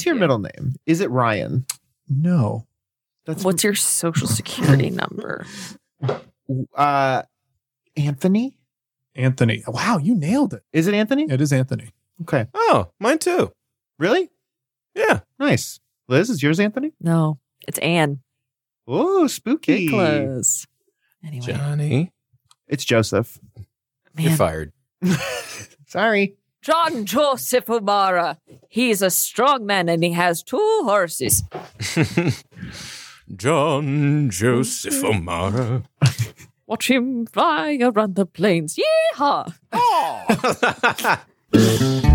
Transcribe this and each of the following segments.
What's your you. middle name? Is it Ryan? No. That's What's your social security number? uh Anthony? Anthony. Wow, you nailed it. Is it Anthony? It is Anthony. Okay. Oh, mine too. Really? Yeah. Nice. Liz, is yours Anthony? No, it's Anne. Oh, spooky. Get close. Anyway, Johnny, It's Joseph. you're fired. Sorry. John Joseph O'Mara. He's a strong man and he has two horses. John Joseph O'Mara. Watch him fly around the plains. Yeehaw!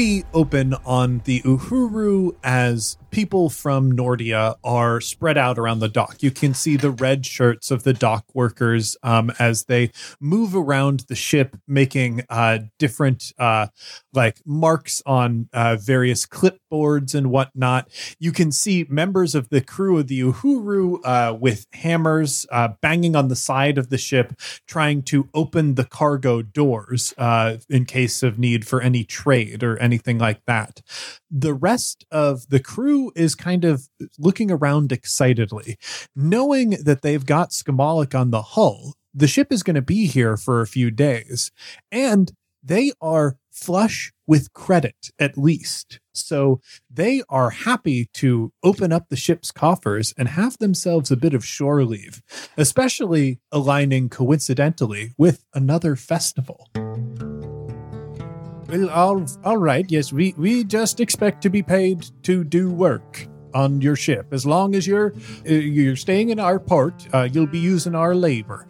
We open on the Uhuru as people from Nordia are spread out around the dock. You can see the red shirts of the dock workers um, as they move around the ship, making uh, different uh, like marks on uh, various clipboards and whatnot. You can see members of the crew of the Uhuru uh, with hammers uh, banging on the side of the ship, trying to open the cargo doors uh, in case of need for any trade or anything like that. The rest of the crew is kind of looking around excitedly, knowing that they've got Skamalik on the hull. The ship is going to be here for a few days, and they are flush with credit at least. So they are happy to open up the ship's coffers and have themselves a bit of shore leave, especially aligning coincidentally with another festival. Well, all, all right. Yes, we, we just expect to be paid to do work on your ship. As long as you're uh, you're staying in our port, uh, you'll be using our labor.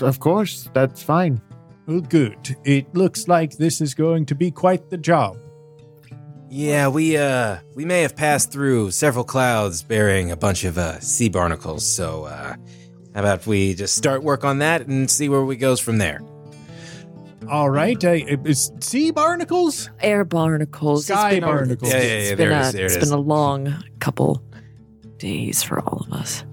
Of course, that's fine. Well, good. It looks like this is going to be quite the job. Yeah, we uh we may have passed through several clouds bearing a bunch of uh sea barnacles, so uh how about we just start work on that and see where we goes from there? All right. Uh, is sea barnacles? Air barnacles. Sky barnacles. A, Yeah, yeah, yeah, been there it a, is, there it it's is. been a long couple days for all of us.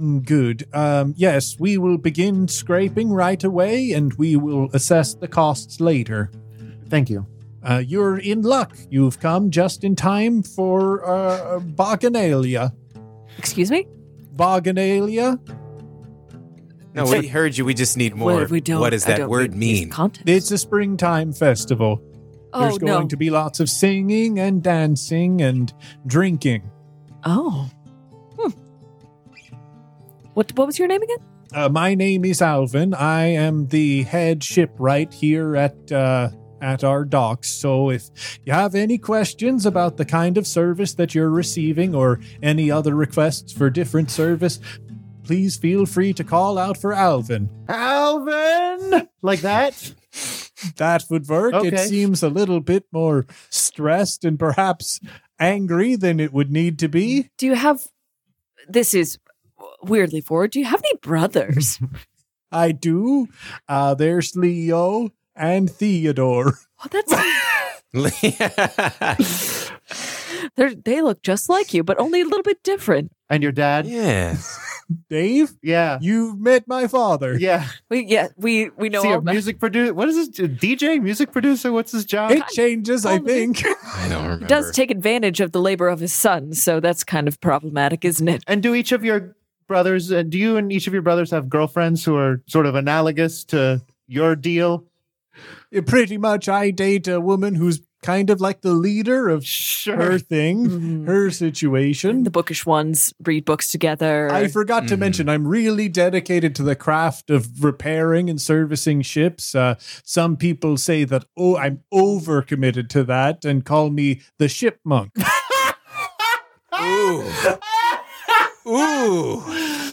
Good. Um, yes, we will begin scraping right away, and we will assess the costs later. Thank you. Uh, you're in luck. You've come just in time for uh, Boganalia. Excuse me? Boganalia? No, we heard you. We just need more. Well, we don't, what does that word mean? It's a springtime festival. Oh, There's going no. to be lots of singing and dancing and drinking. Oh. What, what was your name again? Uh, my name is Alvin. I am the head shipwright here at uh, at our docks. So if you have any questions about the kind of service that you're receiving or any other requests for different service, please feel free to call out for Alvin. Alvin! Like that? That would work. It seems a little bit more stressed and perhaps angry than it would need to be. Do you have. This is weirdly forward. Do you have any brothers? I do. Uh, there's Leo and Theodore. oh, that's. They're, they look just like you, but only a little bit different. And your dad? yes. Dave, Yeah. you've met my father. Yeah. We yeah we we know Is he all a about- music producer? What is this? DJ? Music producer? What's his job? It changes, I All think. I don't remember. He does take advantage of the labor of his son, so that's kind of problematic, isn't it? And do each of your brothers, uh, do you and each of your brothers have girlfriends who are sort of analogous to your deal? Pretty much, I date a woman who's kind of like the leader of Sure. her thing, Mhm. her situation. The bookish ones read books together. I forgot to Mhm. mention, I'm really dedicated to the craft of repairing and servicing ships. Uh, some people say that, oh, I'm over committed to that and call me the ship monk. Ooh. Ooh.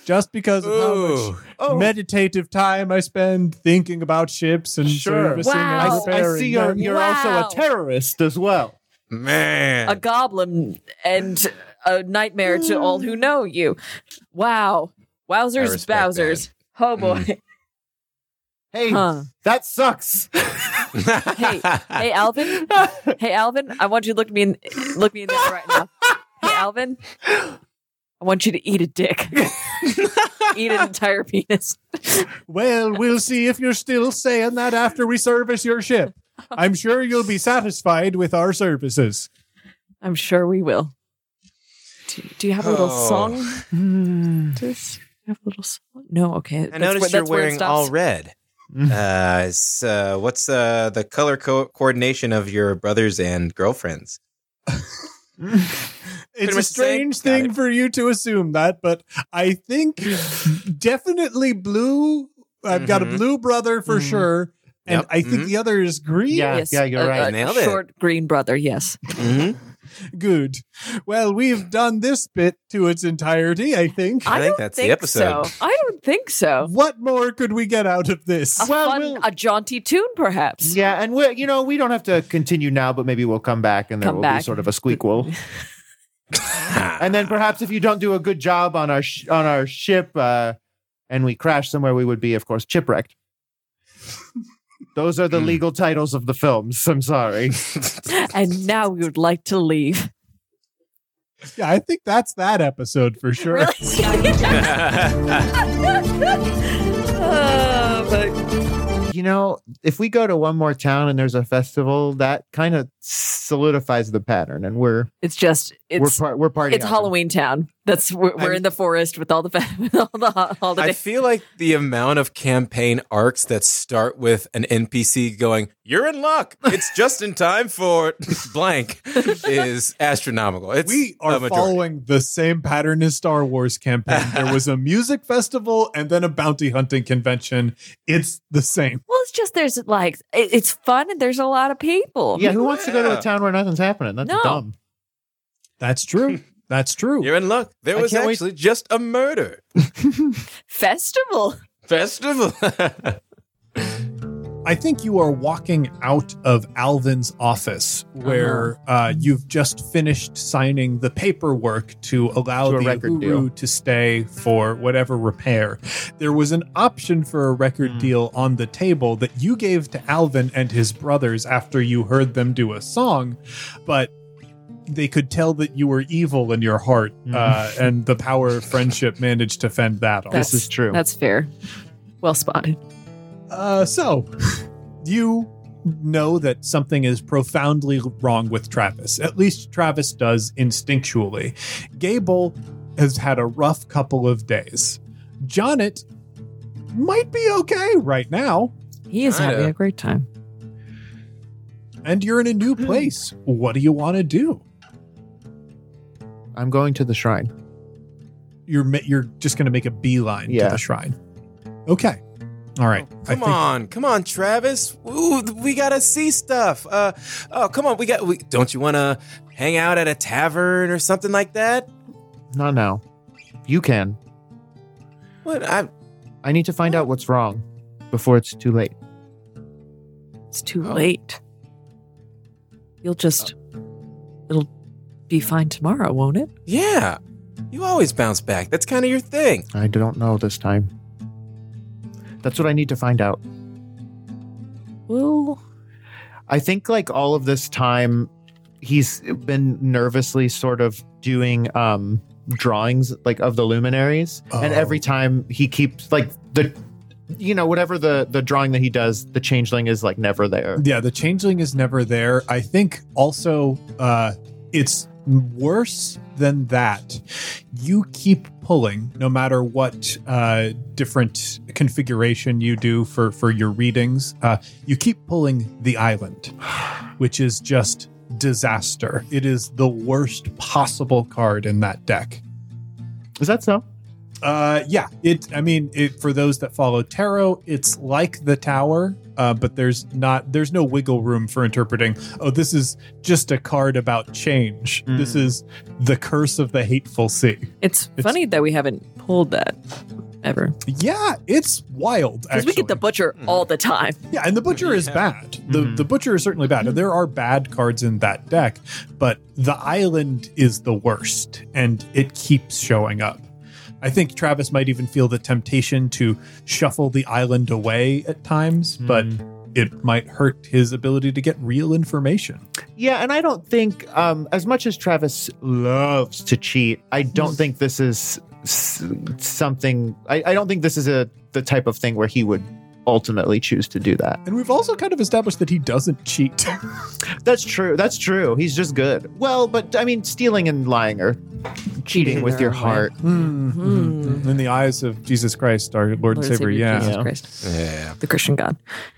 just because of how much Oh. meditative time I spend thinking about ships and Sure. servicing Wow. and I, repairing I see you're, you're also a terrorist as well. Man. a goblin and a nightmare to all who know you. Wow. I Wowzers, respect Bowsers. Oh hmm. boy. Hey, Huh. that sucks. Hey, hey, Alvin. Hey, Alvin. I want you to look me in look me in the eye right now. Hey, Alvin. I want you to eat a dick. eat an entire penis. Well, we'll see if you're still saying that after we service your ship. I'm sure you'll be satisfied with our services. I'm sure we will. Do, do you have a little Oh. song? to s- have a little song? No. Okay. I that's noticed where- you're that's where it wearing all red. Uh, it's, uh, what's uh, the color co- coordination of your brothers and girlfriends? It's a much the same. strange thing for you to assume that, but I think definitely blue. I've got a Mhm. blue brother for Mhm. sure, and Yep. I think Mhm. the other is green. Yeah. Yes, you're a- right. a Nailed it. Short green brother. Yes. Good. Well, we've done this bit to its entirety, I think. I think don't the think episode. So. I don't think so. What more could we get out of this? A Well, fun, we'll- a jaunty tune, perhaps. Yeah, and we you know we don't have to continue now, but maybe we'll come back and there Come will be sort of a squeakquel. and then perhaps if you don't do a good job on our sh- on our ship uh, and we crash somewhere, we would be, of course, chipwrecked. Those are the Hmm. legal titles of the films. I'm sorry. And now we would like to leave. Yeah, I think that's that episode for sure. Oh, but You know, if we go to one more town and there's a festival, that kind of solidifies the pattern, and we're it's just we're par- we're partying. it's Halloween Town. That's we're, we're in the forest with all the with all the ho- I holidays. feel like the amount of campaign arcs that start with an NPC going, "You're in luck. It's just in time for blank," is astronomical. It's we are majority. following the same pattern as Star Wars campaign. There was a music festival and then a bounty hunting convention. It's the same. well, it's just there's like it, it's fun and there's a lot of people. Yeah, who wants to go to a town where nothing's happening? That's No. dumb. That's true. That's true. You're in luck. There I was can't wait- actually just a murder Festival. festival. I think you are walking out of Alvin's office where uh you've just finished signing the paperwork to allow To a the record Uhuru deal. to stay for whatever repair. There was an option for a record Hmm. deal on the table that you gave to Alvin and his brothers after you heard them do a song, but they could tell that you were evil in your heart, Hmm. uh, and the power of friendship managed to fend that off. This is true. That's fair. Well spotted. Uh, so, you know that something is profoundly wrong with Travis. At least Travis does instinctually. Gable has had a rough couple of days. Jonnet might be okay right now, He is having a great time. and you're in a new place. What do you want to do? I'm going to the shrine. You're you're just going to make a beeline to the shrine. Okay. All right. I Come think- on, come on, Travis. Ooh, we gotta see stuff. Uh, oh, come on. We got. We, don't you want to hang out at a tavern or something like that? Not now. You can. What? I. I need to find out what's wrong before it's too late. It's too Oh. late. You'll just it'll be fine tomorrow, won't it? Yeah. You always bounce back. That's kind of your thing. I don't know this time. That's what I need to find out. Well, I think like all of this time he's been nervously sort of doing um drawings like of the luminaries and Oh. every time he keeps like the you know whatever the the drawing that he does the changeling is like never there. Yeah, the changeling is never there. I think also uh it's worse than that. You keep pulling no matter what uh different configuration you do for for your readings. Uh you keep pulling the island, which is just disaster. It is the worst possible card in that deck. Is that so? Uh, yeah. It. I mean, it, for those that follow tarot, it's like the tower, uh, but there's not. There's no wiggle room for interpreting. Oh, this is just a card about change. Mm. This is the curse of the hateful sea. It's, It's- funny that we haven't pulled that ever Yeah, it's wild. because we get the actually. butcher all the time. Yeah, and the butcher is Yeah. bad. The Mhm. the butcher is certainly bad. And there are bad cards in that deck, but the island is the worst and it keeps showing up. I think Travis might even feel the temptation to shuffle the island away at times, but it might hurt his ability to get real information. Yeah, and I don't think, um, as much as Travis loves to cheat, I don't think this is something. I, I don't think this is a the type of thing where he would ultimately choose to do that. And we've also kind of established that he doesn't cheat. That's true. That's true. He's just good. Well, but I mean, stealing and lying are cheating with your heart. Hmm, hmm, hmm. In the eyes of Jesus Christ, our Lord, and Savior, yeah. Jesus Christ, Yeah. the Christian God.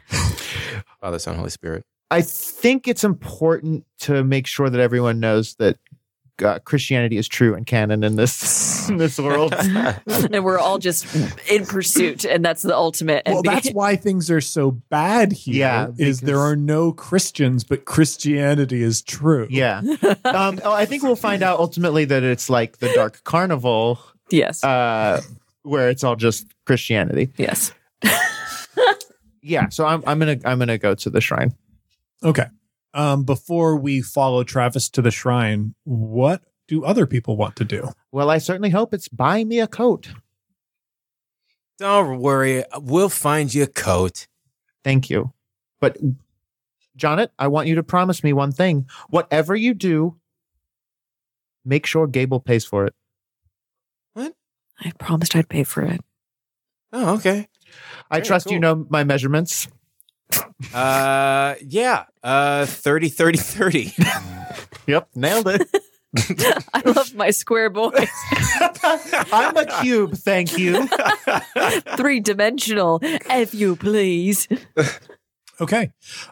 Father, Son, Holy Spirit. I think it's important to make sure that everyone knows that uh, Christianity is true and canon in this in this world. and we're all just in pursuit, and that's the ultimate. Well, and that's why things are so bad here. Yeah, is there are no Christians, but Christianity is true. yeah. Um, oh, I think we'll find out ultimately that it's like the Dark Carnival, yes, uh, where it's all just Christianity. yes. Yeah. So I'm I'm gonna I'm gonna go to the shrine. Okay. Um, before we follow Travis to the shrine, what do other people want to do? Well, I certainly hope it's buy me a coat. Don't worry. We'll find you a coat. Thank you. But Jonnet, I want you to promise me one thing. Whatever you do, make sure Gable pays for it. What? I promised I'd pay for it. Oh, okay. I Very trust you know my measurements. Uh, yeah. Uh, 30, 30, 30. Yep, nailed it. I love my square boys. I'm a cube, thank you. Three dimensional, if you please. Okay.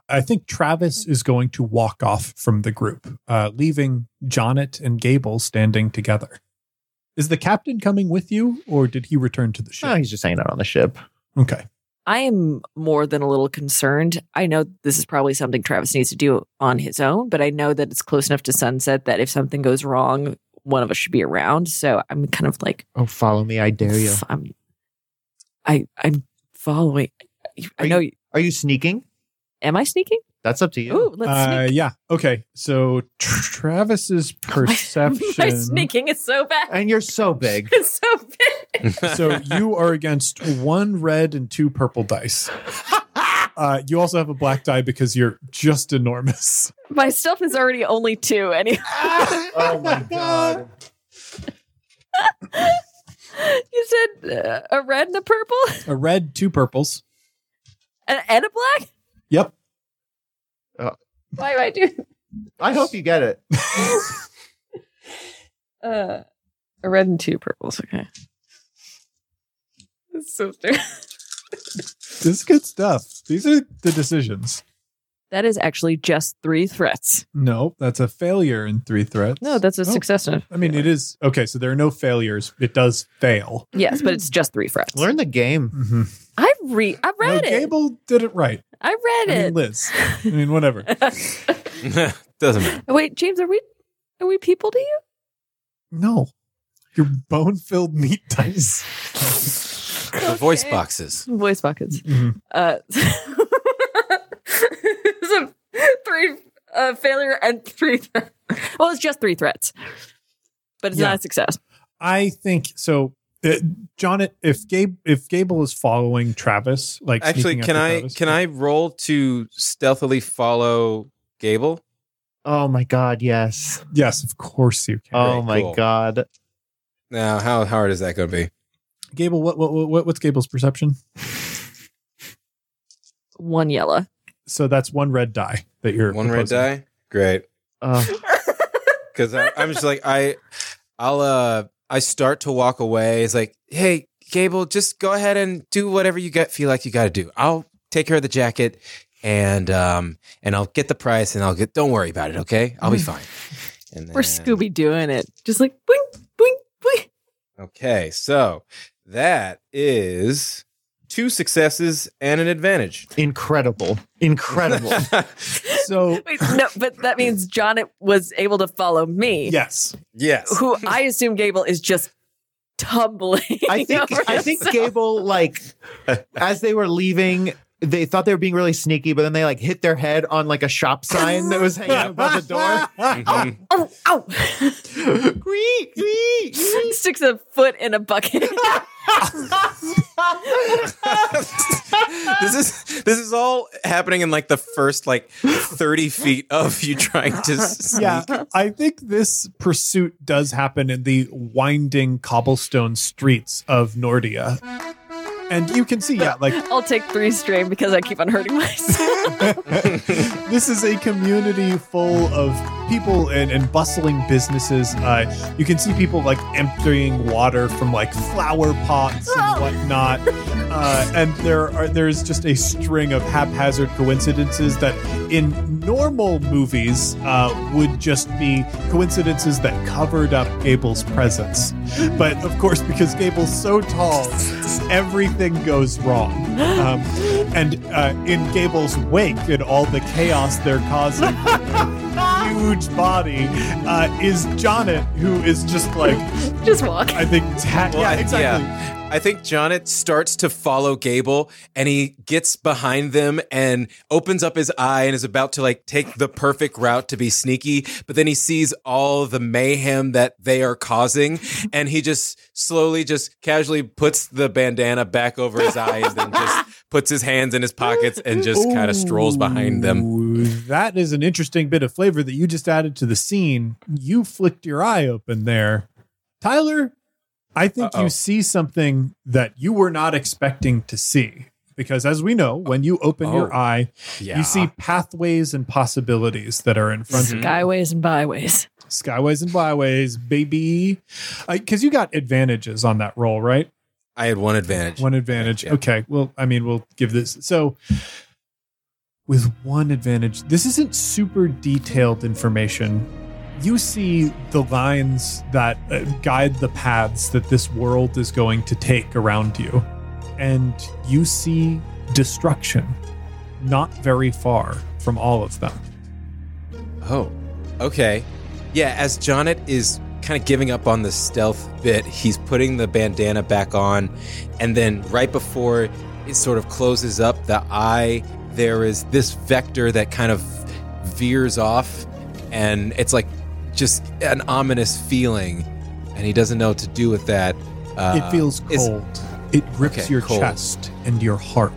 I think Travis is going to walk off from the group, uh, leaving Jonnet and Gable standing together. Is the captain coming with you, or did he return to the ship? Oh, he's just hanging out on the ship. Okay. I am more than a little concerned. I know this is probably something Travis needs to do on his own, but I know that it's close enough to sunset that if something goes wrong, one of us should be around. So I'm kind of like, Oh, follow me, I dare you. I'm, I, I'm following. I Are know. You, Are you sneaking? am I sneaking? That's up to you. Ooh, let's Uh, yeah. Okay. So Travis's perception. My sneaking is so bad. And you're so big. It's so big. so you are against one red and two purple dice. Uh, you also have a black die because you're just enormous. My stuff is already only two. Anyway, oh my god. you said uh, a red and a purple A red, two purples. and, and a black. Yep. Why do I do? I hope you get it. Uh, a red and two purples. Okay. That's so stupid. This is good stuff. These are the decisions. That is actually just three threats. No, that's a failure in three threats. No, that's a Oh. success. I mean, it is okay. So there are no failures. It does fail. Yes, but it's just three threats. Learn the game. Mm-hmm. I re I read no, it. Gable did it right. I read I mean, it. Liz. I mean, whatever. Doesn't matter. Wait, James, are we are we people to you? No, your bone-filled meat dice. The voice boxes. Voice buckets. Mhm. Uh, it's a three uh, failure and three. Th- well, it's just three threats, but it's Yeah. not a success. I think so. Uh, John, if Gabe, if Gable is following Travis, like Actually, can I Travis- can I roll to stealthily follow Gable? Oh my god, yes. Yes, of course you can. Oh my cool. god. Now, how hard is that going to be? Gable, what, what what what's Gable's perception? One yellow. So that's one red die that you're One red die. Great. Uh, because I'm just like I, I'll uh, I start to walk away. It's like, hey, Gable, just go ahead and do whatever you get feel like you got to do. I'll take care of the jacket, and um, and I'll get the price, and I'll get. Don't worry about it, okay? I'll be fine. And We're Scooby doing it, just like boing, boing, boing. Okay, so that is two successes and an advantage. Incredible. Incredible. So Wait, no, but that means John was able to follow me, yes, yes. who I assume Gable is just tumbling. I think I think himself. Gable like as they were leaving they thought they were being really sneaky, but then they like hit their head on like a shop sign that was hanging above the door. Mhm. Oh, ow! Greet, greet, greet. Sticks a foot in a bucket. this is this is all happening in like the first like 30 feet of you trying to sneak. yeah. I think this pursuit does happen in the winding cobblestone streets of Nordia. And you can see, yeah, like I'll take three strain because I keep on hurting myself. this is a community full of people and, and bustling businesses. Uh, you can see people like emptying water from like flower pots and whatnot. Uh, and there are there's just a string of haphazard coincidences that in normal movies uh, would just be coincidences that covered up Gable's presence. But of course, because Gable's so tall, everything goes wrong. Um, and uh, in Gable's wake and all the chaos they're causing, huge body uh, is Jonnet, who is just like Just walk. I think ta- yeah I- exactly. I think Jonnet starts to follow Gable and he gets behind them and opens up his eye and is about to like take the perfect route to be sneaky, but then he sees all the mayhem that they are causing and he just slowly just casually puts the bandana back over his eyes and just puts his hands in his pockets and just kind of strolls behind them. That is an interesting bit of flavor that you just added to the scene. You flicked your eye open there. Tyler, I think Uh-oh. you see something that you were not expecting to see. Because as we know, when you open your Oh. eye, Yeah. you see pathways and possibilities that are in front of mhm. you. Skyways and byways. Skyways and byways, baby. Because you got advantages on that roll, right? I had one advantage. One advantage. Yeah. Okay. Well, I mean, we'll give this. So, with one advantage, this isn't super detailed information. You see the lines that uh, guide the paths that this world is going to take around you. And you see destruction not very far from all of them. Oh, okay. Yeah, as Jonnet is kind of giving up on the stealth bit, he's putting the bandana back on, and then right before it sort of closes up the eye, there is this vector that kind of veers off, and it's like just an ominous feeling, and he doesn't know what to do with that. Uh, it feels cold. It grips Okay, your cold. chest and your heart.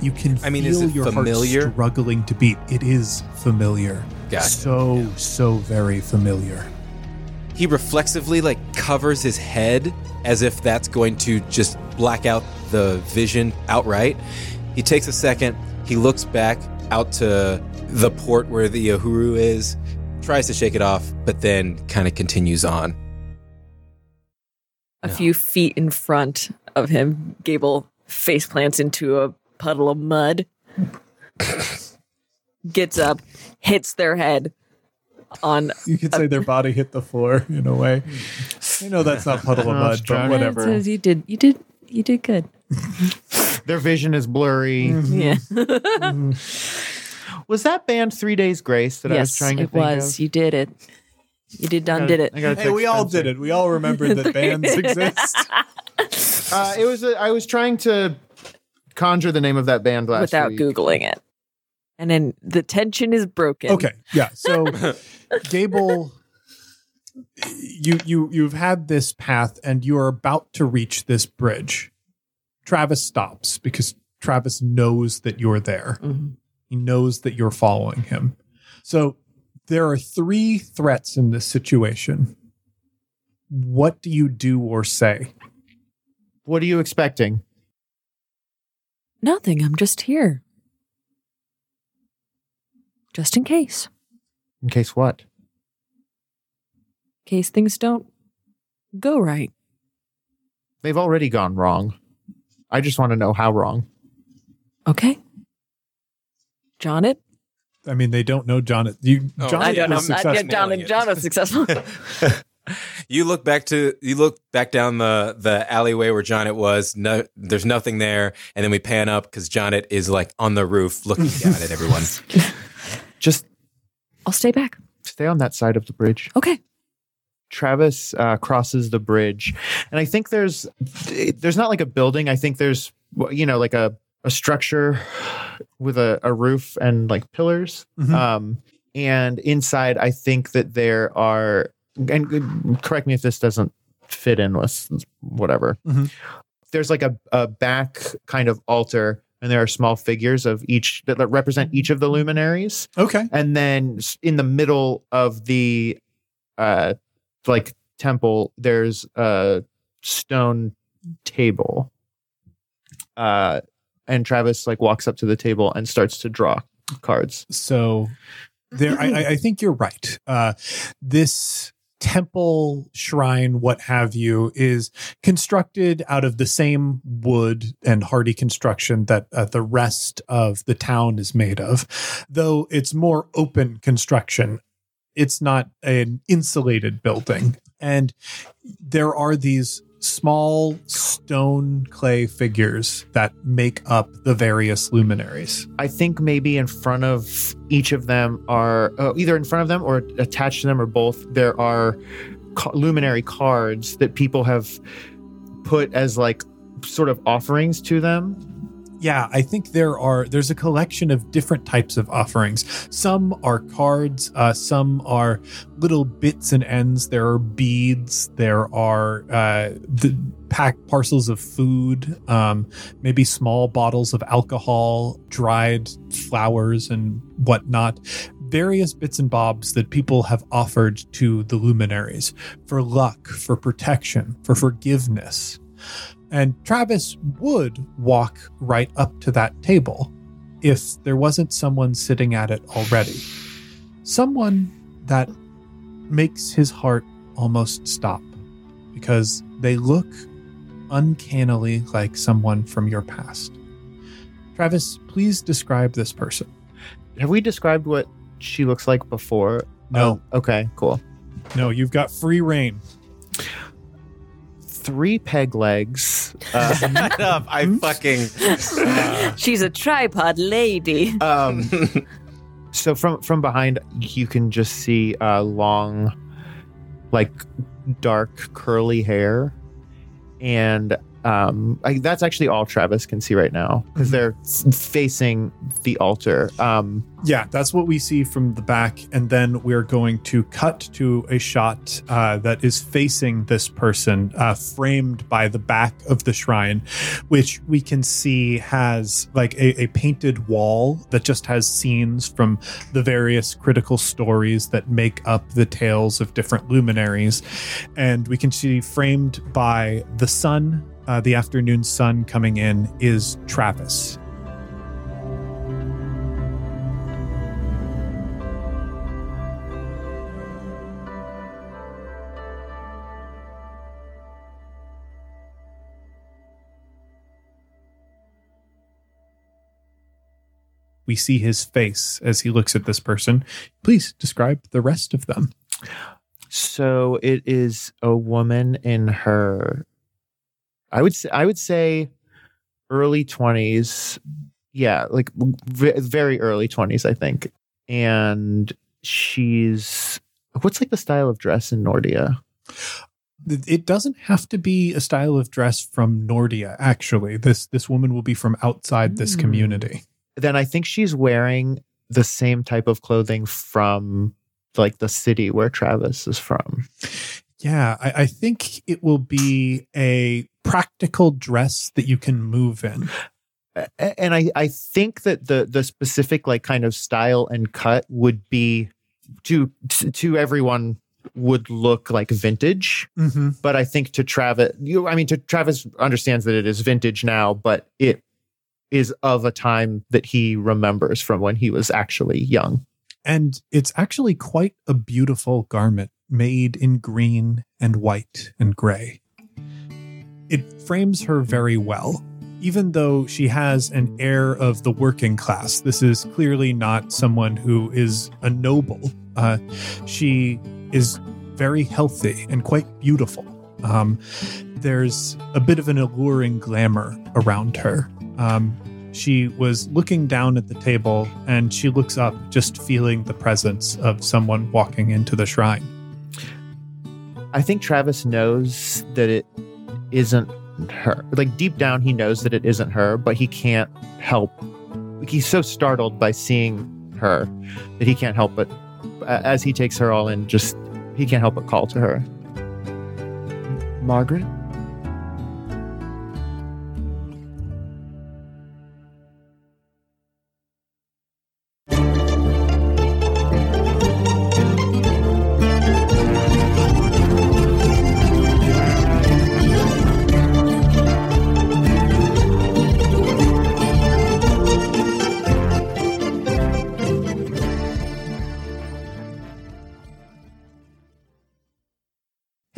You can I mean, feel your familiar? heart struggling to beat. It is familiar. Gotcha, So, so very familiar. he reflexively like covers his head as if that's going to just black out the vision outright. He takes a second, he looks back out to the port where the Uhuru is, tries to shake it off, but then kind of continues on. A few feet in front of him, Gable face plants into a puddle of mud. Gets up, hits their head on. You could say their body hit the floor in a way. I know that's not puddle of oh, mud, but whatever. Says You did. You did. You did good. Their vision is blurry. Yeah. Mm-hmm. Was that band Three Days Grace that I was trying to do? Yes, it think was. of? You did it. You did done did it. I gotta Hey, text we all did it. We all remembered that bands exist. Uh, it was. A, I was trying to conjure the name of that band last without week. googling it. And then the tension is broken. Okay, yeah. So, Gable, you you you've had this path, and you are about to reach this bridge. Travis stops because Travis knows that you're there. Mhm. He knows that you're following him. So there are three threats in this situation. What do you do or say? What are you expecting? Nothing. I'm just here. Just in case. In case what? In case things don't go right. They've already gone wrong. I just want to know how wrong. Okay. John? I mean, they don't know John. You, Oh, John I I don't know. was I, successful. yeah, John, John was successful. you look back to you look back down the the alleyway where Jonnet was. No, there's nothing there, and then we pan up because Jonnet is like on the roof looking down at everyone. Just I'll stay back. stay on that side of the bridge. Okay. Travis uh, crosses the bridge, and I think there's there's not like a building. I think there's you know like a a structure with a, a roof and like pillars. Mhm. Um, and inside, I think that there are. And correct me if this doesn't fit in with whatever. Mhm. There's like a, a back kind of altar, and there are small figures of each that represent each of the luminaries Okay. and then in the middle of the uh like temple there's a stone table uh and travis like walks up to the table and starts to draw cards So there, I, I- think you're right. Uh, this temple, shrine, what have you, is constructed out of the same wood and hardy construction that uh, the rest of the town is made of, though it's more open construction. It's not an insulated building. And there are these small stone clay figures that make up the various luminaries. i think maybe in front of each of them are uh, either in front of them or attached to them or both there are ca- luminary cards that people have put as like sort of offerings to them Yeah, I think there are there's a collection of different types of offerings. Some are cards, uh, some are little bits and ends. There are beads. There are uh, the pack parcels of food, um, maybe small bottles of alcohol, dried flowers, and whatnot. Various bits and bobs that people have offered to the luminaries for luck, for protection, for forgiveness. And Travis would walk right up to that table if there wasn't someone sitting at it already. Someone that makes his heart almost stop because they look uncannily like someone from your past. Travis, please describe this person. have we described what she looks like before No, Oh, okay cool no, you've got free reign. three peg legs. Uh, Shut up! I fucking. She's a tripod lady. um, so from from behind, you can just see uh, long, like dark curly hair, and um, I, that's actually all Travis can see right now because they're facing the altar. Um, Yeah, that's what we see from the back. And then we're going to cut to a shot uh, that is facing this person, uh, framed by the back of the shrine, which we can see has like a, a painted wall that just has scenes from the various critical stories that make up the tales of different luminaries. And we can see framed by the sun, uh, the afternoon sun coming in, is Travis. we see his face as he looks at this person. Please describe the rest of them. so it is a woman in her, I would say, I would say, early twenties. Yeah, like v- very early twenties, I think. And she's what's like the style of dress in Nordia? It doesn't have to be a style of dress from Nordia. Actually, this this woman will be from outside this Hmm. community. then I think she's wearing the same type of clothing from like the city where Travis is from. Yeah, I, I think it will be a practical dress that you can move in. And I, I think that the the specific like kind of style and cut would be to to everyone would look like vintage. Mm-hmm. But I think to Travis, you I mean to Travis understands that it is vintage now, but it is of a time that he remembers from when he was actually young. And it's actually quite a beautiful garment made in green and white and gray. It frames her very well. Even though she has an air of the working class, this is clearly not someone who is a noble. Uh, she is very healthy and quite beautiful. Um, there's a bit of an alluring glamour around her. Um, she was looking down at the table and she looks up, just feeling the presence of someone walking into the shrine. I think Travis knows that it isn't her. Like deep down, he knows that it isn't her, but he can't help. He's so startled by seeing her that he can't help but, as he takes her all in, just he can't help but call to her. Margaret?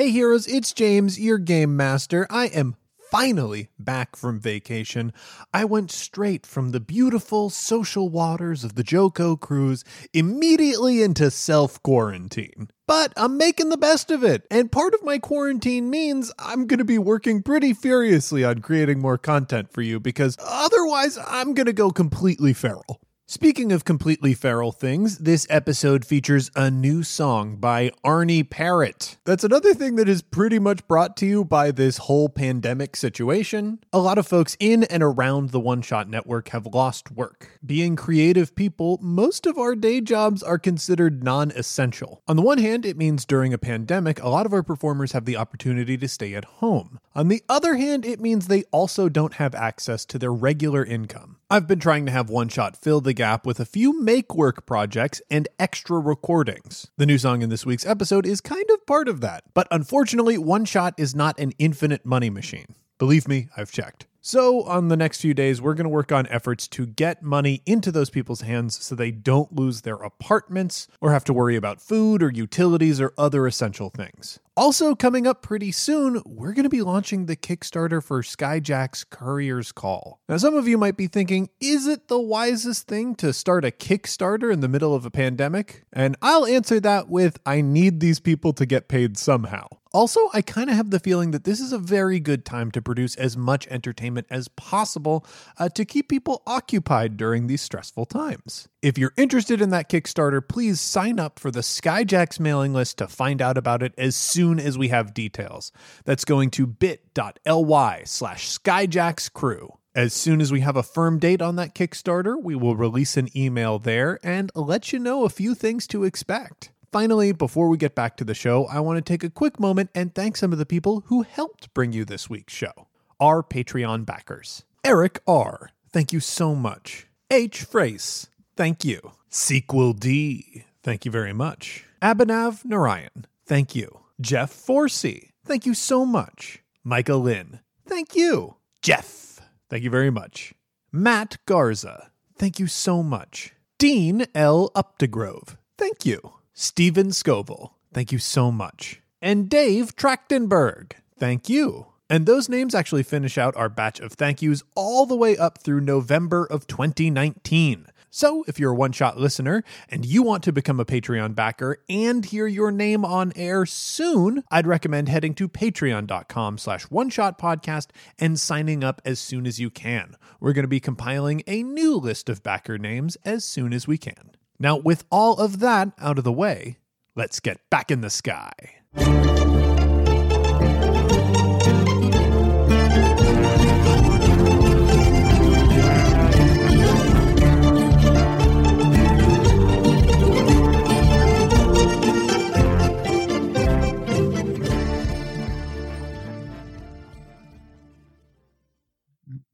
Hey heroes, it's James, your game master. I am finally back from vacation. I went straight from the beautiful social waters of the JoCo cruise immediately into self quarantine. But I'm making the best of it, and part of my quarantine means I'm going to be working pretty furiously on creating more content for you because otherwise I'm going to go completely feral. Speaking of completely feral things, this episode features a new song by Arnie Parrott. That's another thing that is pretty much brought to you by this whole pandemic situation. A lot of folks in and around the One Shot Network have lost work. Being creative people, most of our day jobs are considered non essential. On the one hand, it means during a pandemic, a lot of our performers have the opportunity to stay at home. On the other hand, it means they also don't have access to their regular income. I've been trying to have One Shot fill the gap with a few make work projects and extra recordings. The new song in this week's episode is kind of part of that. But unfortunately, One Shot is not an infinite money machine. Believe me, I've checked. So, on the next few days, we're going to work on efforts to get money into those people's hands so they don't lose their apartments or have to worry about food or utilities or other essential things. Also, coming up pretty soon, we're going to be launching the Kickstarter for Skyjack's Courier's Call. Now, some of you might be thinking, is it the wisest thing to start a Kickstarter in the middle of a pandemic? And I'll answer that with I need these people to get paid somehow. Also, I kind of have the feeling that this is a very good time to produce as much entertainment as possible uh, to keep people occupied during these stressful times. If you're interested in that Kickstarter, please sign up for the Skyjacks mailing list to find out about it as soon as we have details. That's going to bit.ly slash skyjackscrew. As soon as we have a firm date on that Kickstarter, we will release an email there and let you know a few things to expect. Finally, before we get back to the show, I want to take a quick moment and thank some of the people who helped bring you this week's show. Our Patreon backers Eric R., thank you so much. H. Frace, thank you. Sequel D, thank you very much. Abhinav Narayan, thank you. Jeff Forsey, thank you so much. Michael Lynn, thank you. Jeff, thank you very much. Matt Garza, thank you so much. Dean L. Updegrove, thank you. Stephen Scoville, thank you so much. And Dave Trachtenberg, thank you. And those names actually finish out our batch of thank yous all the way up through November of 2019. So, if you're a one shot listener and you want to become a Patreon backer and hear your name on air soon, I'd recommend heading to patreon.com slash one shot podcast and signing up as soon as you can. We're going to be compiling a new list of backer names as soon as we can. Now, with all of that out of the way, let's get back in the sky.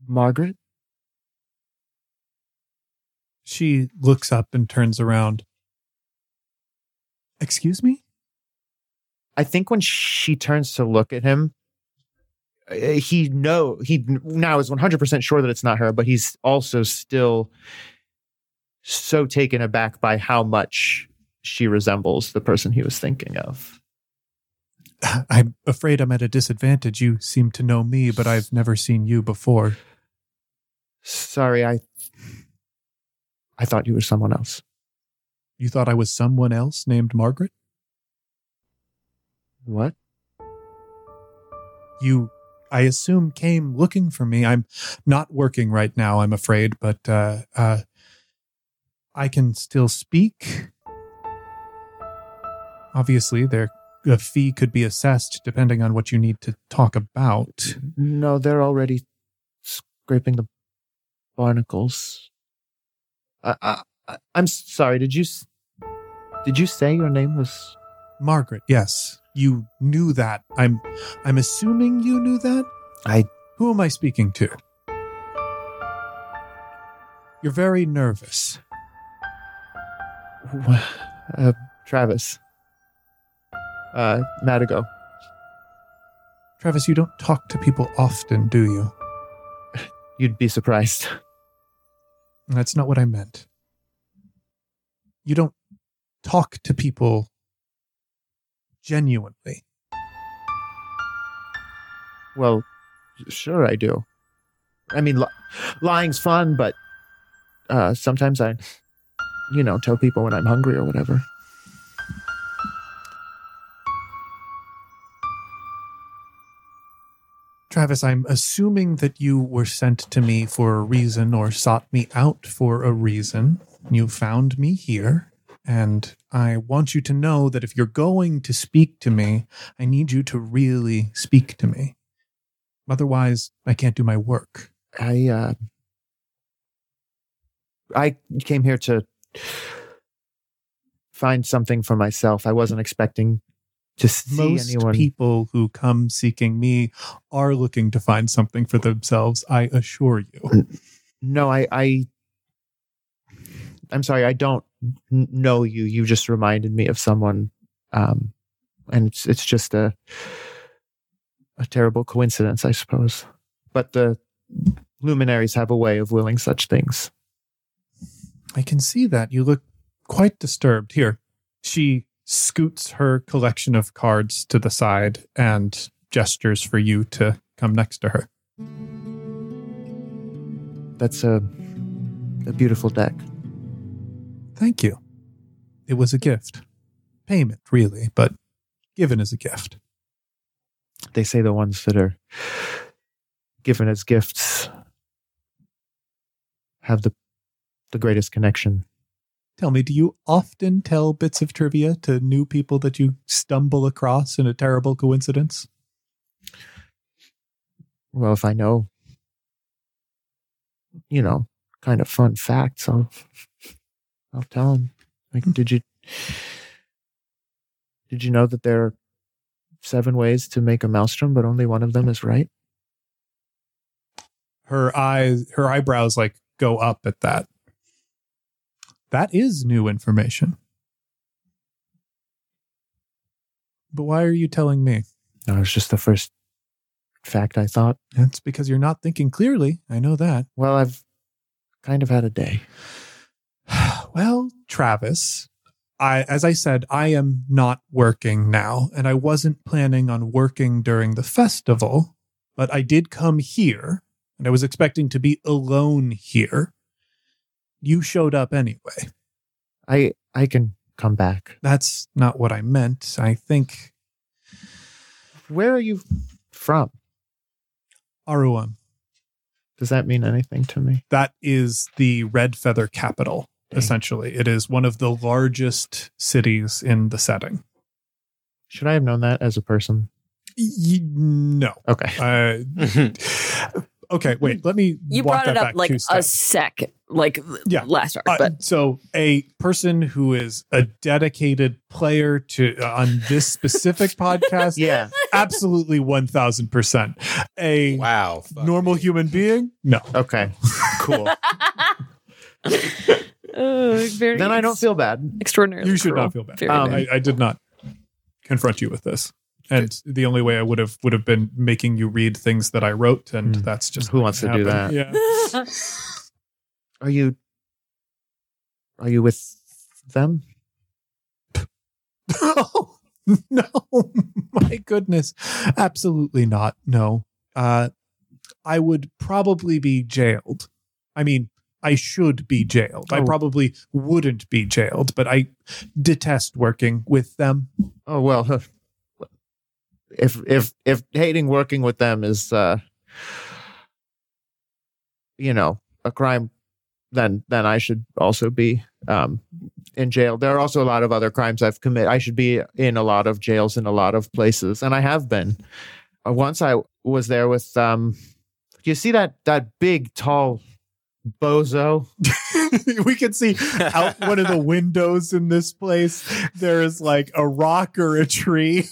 Margaret? She looks up and turns around. Excuse me? I think when she turns to look at him, uh, he know he now is 100% sure that it's not her, but he's also still so taken aback by how much she resembles the person he was thinking of. I'm afraid I'm at a disadvantage. You seem to know me, but I've never seen you before. Sorry, I I thought you were someone else. You thought I was someone else named Margaret? What? You, I assume, came looking for me. I'm not working right now, I'm afraid, but uh, uh, I can still speak. Obviously, there a fee could be assessed depending on what you need to talk about. No, they're already scraping the barnacles. I, I, I'm sorry. Did you did you say your name was? Margaret, yes, you knew that. I'm, I'm assuming you knew that. I Who am I speaking to? You're very nervous. uh, Travis. Uh, Madigo. Travis, you don't talk to people often, do you? You'd be surprised. That's not what I meant. You don't talk to people genuinely. Well, sure I do. I mean, li- lying's fun, but uh, sometimes I, you know, tell people when I'm hungry or whatever. Travis, I'm assuming that you were sent to me for a reason or sought me out for a reason. You found me here, and I want you to know that if you're going to speak to me, I need you to really speak to me. Otherwise, I can't do my work. I uh, I came here to find something for myself. I wasn't expecting to see Most anyone. people who come seeking me are looking to find something for themselves, I assure you. no, I, I, I'm sorry. I don't know you. You just reminded me of someone, um, and it's it's just a a terrible coincidence, I suppose. But the luminaries have a way of willing such things. I can see that. You look quite disturbed. Here, she scoots her collection of cards to the side and gestures for you to come next to her. That's a a beautiful deck. Thank you. It was a gift. Payment, really, but given as a gift. They say the ones that are given as gifts have the the greatest connection. Tell me, do you often tell bits of trivia to new people that you stumble across in a terrible coincidence? Well, if I know, you know, kind of fun facts, I'll I'll tell them. Like, hmm. did you did you know that there are seven ways to make a maelstrom, but only one of them is right? Her eyes, her eyebrows like go up at that. That is new information. But why are you telling me? That was just the first fact I thought. That's because you're not thinking clearly. I know that. Well, I've kind of had a day. well, Travis, I as I said, I am not working now, and I wasn't planning on working during the festival, but I did come here, and I was expecting to be alone here. You showed up anyway. I I can come back. That's not what I meant. I think Where are you from? Aruam, Does that mean anything to me? that is the Red Feather capital, essentially. It is one of the largest cities in the setting. Should I have known that as a person? Y- no. Okay. Uh, okay, wait. Let me. You walk brought that it up like a steps. Sec, like Yeah. last arc, Uh, but so a person who is a dedicated player to uh, on this specific podcast, Yeah. absolutely one thousand percent. A Wow. normal me. human being, no. Okay. Cool. Uh, very then I don't feel bad. Extraordinary. You should cruel. not feel bad. Um. I, I did not confront you with this. And the only way I would have would have been making you read things that I wrote, and Hmm. that's just Who wants gonna to do happen. Yeah. Are you Are you with them? Oh, no, my goodness. Absolutely not. No. Uh, I would probably be jailed. I mean, I should be jailed. I Oh. probably wouldn't be jailed, but I detest working with them. Oh well, if if if hating working with them is uh you know a crime then then I should also be um in jail. There are also a lot of other crimes I've committed. I should be in a lot of jails in a lot of places and I have been. Uh, once I was there with um you see that that big tall bozo? we can see out one of the windows in this place. There is like a rock or a tree.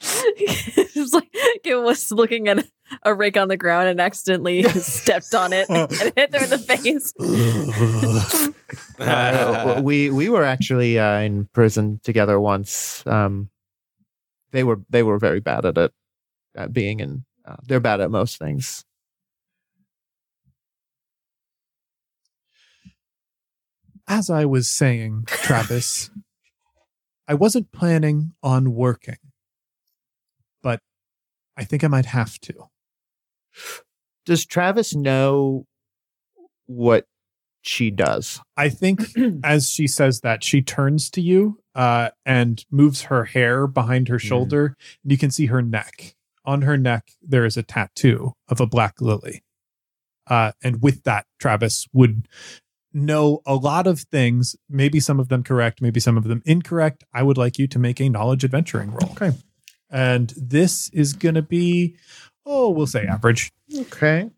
it's like it was looking at a rake on the ground and accidentally stepped on it and hit her in the face. Uh, we we were actually uh, in prison together once. Um, they were they were very bad at it, at being in. Uh, they're bad at most things. As I was saying, Travis, I wasn't planning on working, but I think I might have to. Does Travis know what she does? I think as she says that, she turns to you uh, and moves her hair behind her shoulder. And you can see her neck. On her neck, there is a tattoo of a black lily. Uh, and with that, Travis would know a lot of things, maybe some of them correct, maybe some of them incorrect. I would like you to make a knowledge adventuring roll. Okay. And this is going to be, oh, we'll say average. Okay.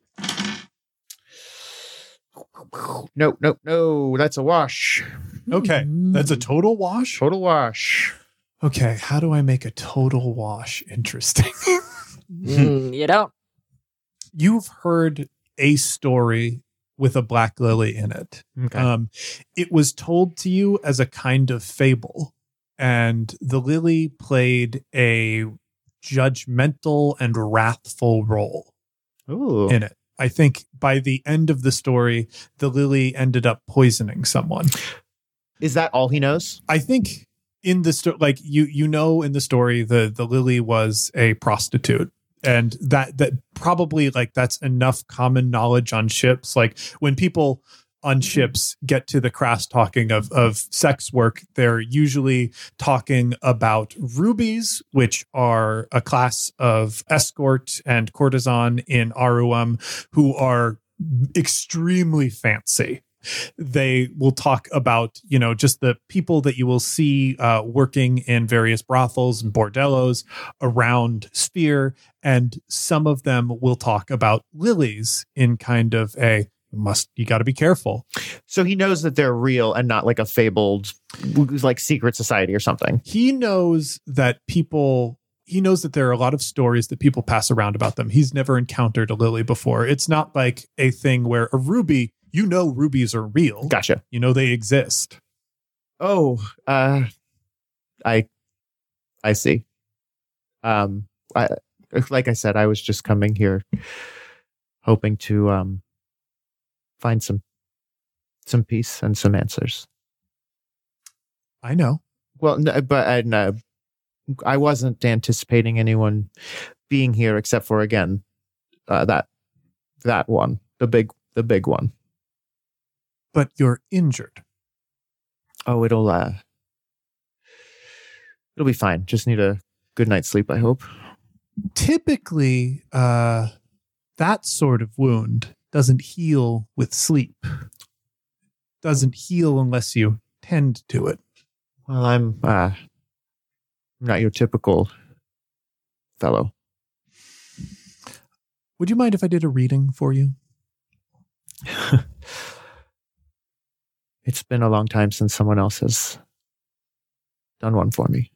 No, no, no. That's a wash. Okay. That's a total wash. Total wash. Okay. How do I make a total wash interesting? Mm, you don't. You've heard a story with a black lily in it. Okay. Um, it was told to you as a kind of fable, and the lily played a judgmental and wrathful role Ooh. in it. I think by the end of the story, the lily ended up poisoning someone. Is that all he knows? I think in the story, like you, you know, in the story, the the lily was a prostitute, and that that probably like that's enough common knowledge on ships. Like when people on ships get to the crass talking of of sex work, they're usually talking about rubies, which are a class of escort and courtesan in Aruam who are extremely fancy. They will talk about you know just the people that you will see uh, working in various brothels and bordellos around sphere and some of them will talk about lilies in kind of a must you got to be careful So he knows that they're real and not like a fabled, like secret society or something. he knows that people he knows that there are a lot of stories that people pass around about them he's never encountered a lily before it's not like a thing where a ruby you know rubies are real Gotcha. you know they exist Oh, uh, I, I see. Um, I, like I said, I was just coming here, hoping to um, find some, some peace and some answers. i know Well, no, but I, no, I wasn't anticipating anyone being here except for again, uh, that, that one, the big, the big one. but you're injured Oh, it'll, uh, it'll be fine. Just need a good night's sleep. I hope. typically uh that sort of wound doesn't heal with sleep doesn't heal unless you tend to it Well, I'm uh not your typical fellow. would you mind if i did a reading for you It's been a long time since someone else has done one for me.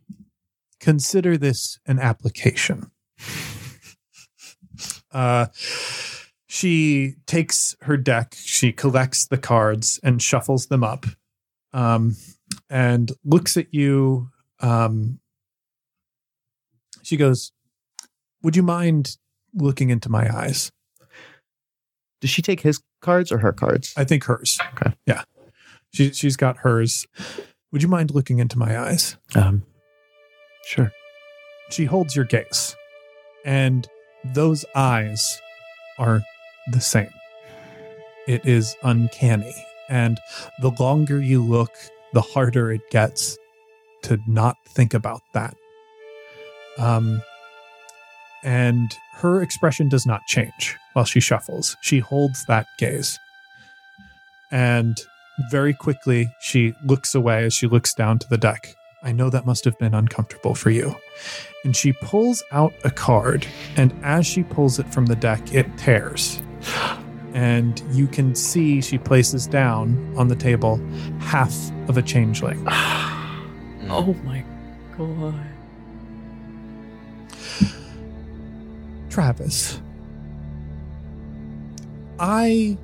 consider this an application uh she takes her deck she collects the cards and shuffles them up um and looks at you um she goes would you mind looking into my eyes Does she take his cards or her cards? I think hers. Okay. Yeah. She she's got hers. Would you mind looking into my eyes? Um, sure. She holds your gaze. And those eyes are the same. It is uncanny. And the longer you look, the harder it gets to not think about that. Um, and her expression does not change while she shuffles. She holds that gaze. And very quickly, she looks away as she looks down to the deck. I know that must have been uncomfortable for you. And she pulls out a card, and as she pulls it from the deck, it tears. And you can see she places down on the table half of a changeling. Oh my god. Travis, I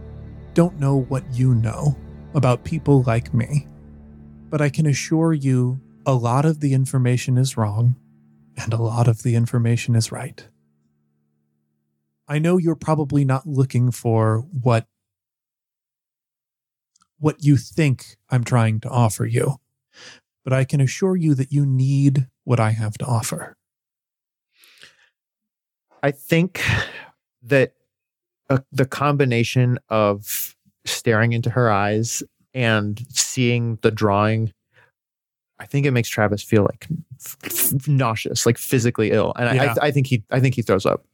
don't know what you know about people like me, but I can assure you a lot of the information is wrong and a lot of the information is right. I know you're probably not looking for what what you think I'm trying to offer you, but I can assure you that you need what I have to offer. I think that uh, the combination of staring into her eyes and seeing the drawing, I think it makes Travis feel like f- f- nauseous, like physically ill, and Yeah. I, I think he, I think he throws up.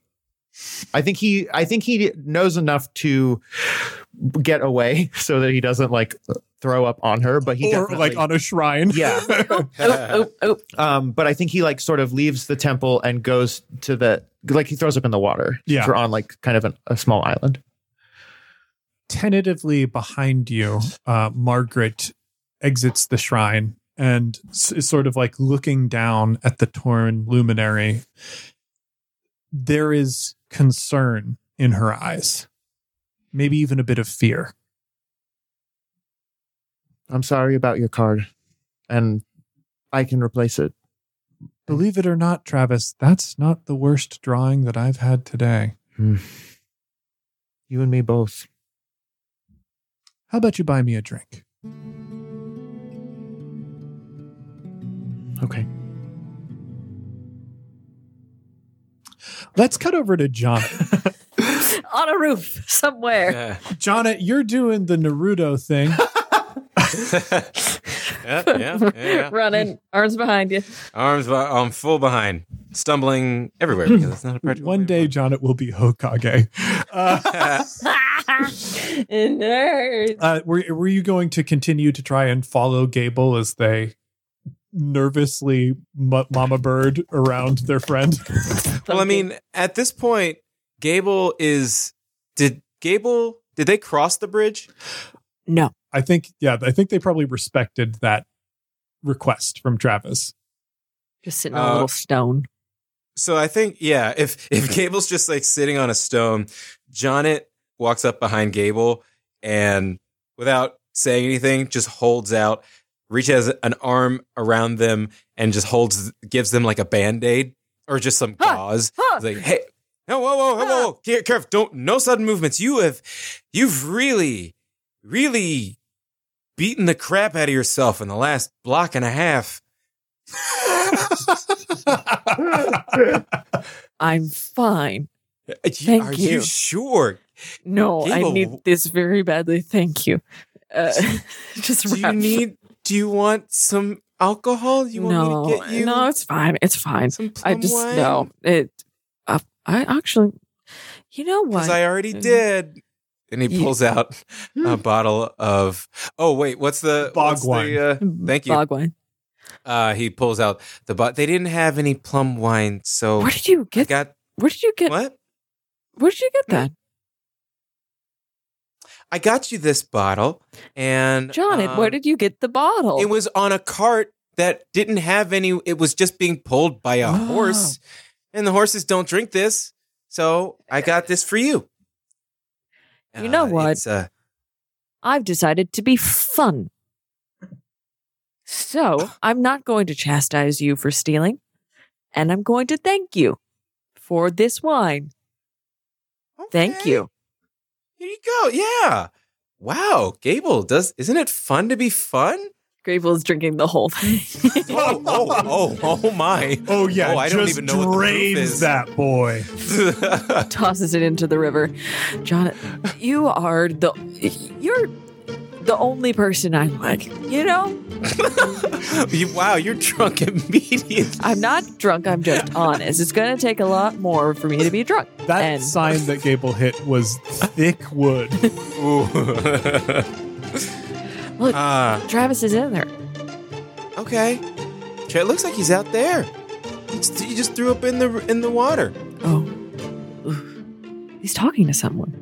I think he, I think he knows enough to get away so that he doesn't like throw up on her, but he or definitely, like on a shrine. yeah. Oh, oh, oh. Um, but I think he like sort of leaves the temple and goes to the like he throws up in the water. Yeah. for on like kind of an, a small island. tentatively behind you, uh, Margaret exits the shrine and is sort of like looking down at the torn luminary. There is concern in her eyes, maybe even a bit of fear. I'm sorry about your card, and I can replace it. Believe it or not, Travis, that's not the worst drawing that I've had today. Hmm. You and me both. How about you buy me a drink? Okay. Let's cut over to John. On a roof somewhere. Yeah. Jonnet, you're doing the Naruto thing. yeah, yeah, yeah, yeah. Running, arms behind you. Arms, be- I'm full behind, stumbling everywhere because it's not a practical. One day, Jonnet will be Hokage. Uh, Nerd. uh, were, were you going to continue to try and follow Gable as they nervously m- mama bird around their friend? well, I mean, at this point, Gable is. Did Gable? Did they cross the bridge? no. I think, yeah, I think they probably respected that request from Travis. Just sitting on a Uh, little stone. So I think, yeah, if if Gable's just like sitting on a stone, Jonnet walks up behind Gable and without saying anything, just holds out, reaches an arm around them and just holds, gives them like a band aid or just some gauze. Huh. It's like, hey, no, whoa, whoa, whoa, whoa, whoa, Care- careful, don't, no sudden movements. You have, you've really, really beaten the crap out of yourself in the last block and a half. I'm fine. Thank Are you. you sure? No, I need this very badly. Thank you. Uh, just Do you need? Do you want some alcohol? You want no, me to get you no, it's fine. It's fine. some I plum just wine? no. It. Uh, I actually, you know what? because I already Mm. did. And he Yeah. pulls out a bottle of. Oh wait, what's the Bog what's the, wine. uh, thank you. Bog wine. uh, he pulls out the bot. They didn't have any plum wine, so Where did you I get? got where did you get? what? Where did you get that, I got you this bottle, and John? um, where did you get the bottle? It was on a cart that didn't have any. It was just being pulled by a Oh. horse, and the horses don't drink this. So I got this for you. You know what? It's, uh, I've decided to be fun. So I'm not going to chastise you for stealing, and I'm going to thank you for this wine. Thank you. Here you go. Yeah. Wow, Gable, does isn't it fun to be fun? Gable's drinking the whole thing. Oh, oh, oh, oh my. Oh yeah, Oh, I don't just even know what the proof drains is. that boy. tosses it into the river. John, you are the you're the only person I'm like. You know, You- wow, you're drunk immediately. I'm not drunk. I'm just honest. It's gonna take a lot more for me to be drunk. That and sign that Gable hit was thick wood. Ooh. Look. Ah, Travis is in there. okay. It looks like he's out there. He's- He just threw up in the in the water. Oh, Oof. he's talking to someone.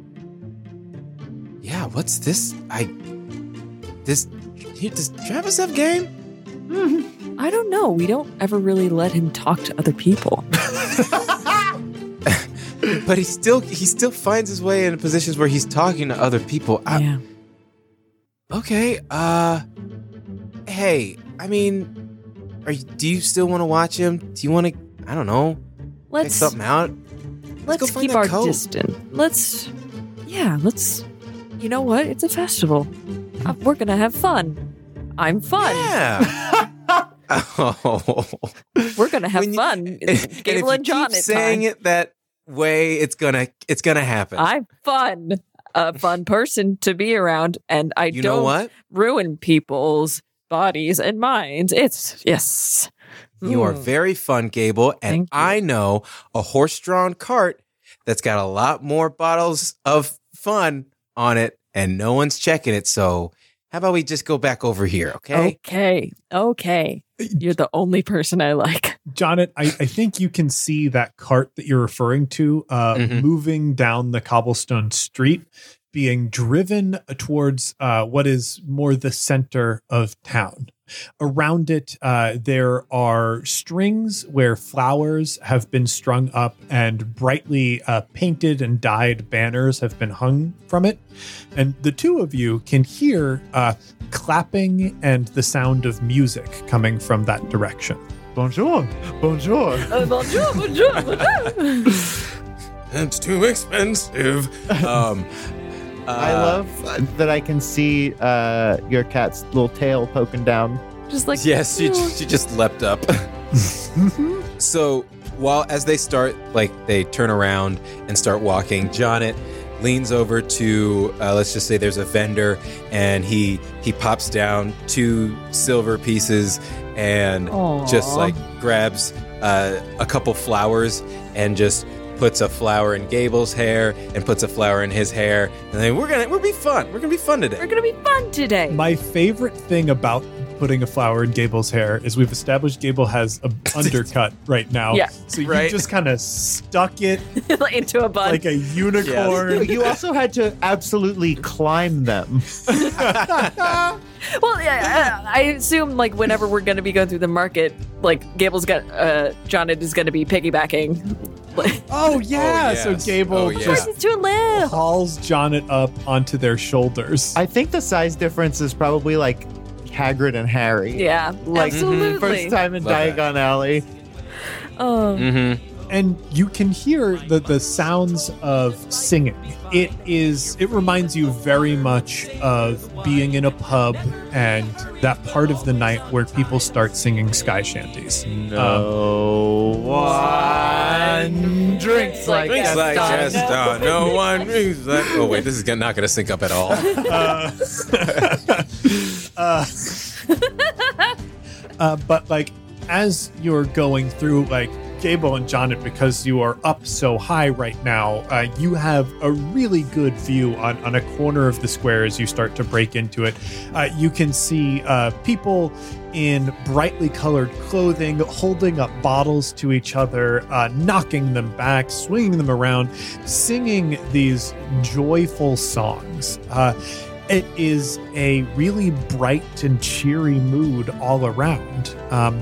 Yeah, what's this? I this he, does Travis have game? I don't know. We don't ever really let him talk to other people. But he still he still finds his way in positions where he's talking to other people. I- yeah. okay, uh hey, I mean are you, do you still want to watch him? Do you want to I don't know, Let's something out? let's go find keep our coat. distance. Let's yeah. Let's. You know what? It's a festival. Uh, we're gonna have fun. I'm fun. Yeah. oh. We're gonna have you- fun. And Gable and John. keep it's saying fine. it that way, it's gonna it's gonna happen. I'm fun. A fun person to be around, and I you don't know what? ruin people's bodies and minds. It's yes. You are Hmm. very fun, Gable, and I know a horse-drawn cart that's got a lot more bottles of fun on it, and no one's checking it. So, how about we just go back over here, okay? Okay. Okay. You're the only person I like. Jonnet, I, I think you can see that cart that you're referring to uh, Mhm. moving down the cobblestone street, being driven towards uh, what is more the center of town. Around it, uh, there are strings where flowers have been strung up and brightly uh, painted and dyed banners have been hung from it. And the two of you can hear uh, clapping and the sound of music coming from that direction. Bonjour. Bonjour. Uh, bonjour, bonjour, bonjour. It's too expensive. um, I uh, love that I can see uh, your cat's little tail poking down. Just like Yes, she, she just leapt up. so while as they start, like they turn around and start walking, Jonnet leans over to uh, let's just say there's a vendor, and he he pops down two silver pieces and just like grabs uh, a couple flowers and just puts a flower in Gable's hair and puts a flower in his hair, and then we're gonna we'll be fun. We're gonna be fun today. We're gonna be fun today. My favorite thing about putting a flower in Gable's hair is we've established Gable has a undercut right now. Yeah. So you Right. just kind of stuck it Into a bun. like a unicorn. You also had to absolutely climb them. well, yeah, I I assume like whenever we're gonna be going through the market, like Gable's got uh Jonnet is gonna be piggybacking. Like, Oh yeah. Oh, So yes. Gable Oh, yeah. just it's too little. hauls Jonnet up onto their shoulders. I think the size difference is probably like Hagrid and Harry. Yeah, Like absolutely. first time in Love that. Diagon Alley. Oh, Mm-hmm. And you can hear the the sounds of singing. It is it reminds you very much of being in a pub and that part of the night where people start singing sky shanties. No one drinks like, Drinks that. like Like no one drinks like. Oh wait, this is not going to sync up at all. uh, uh, but like as you're going through like Gable and Jonnet, because you are up so high right now, uh, you have a really good view on, on a corner of the square as you start to break into it. Uh, you can see uh, people in brightly colored clothing holding up bottles to each other, uh, knocking them back, swinging them around, singing these joyful songs. Uh, it is a really bright and cheery mood all around, um,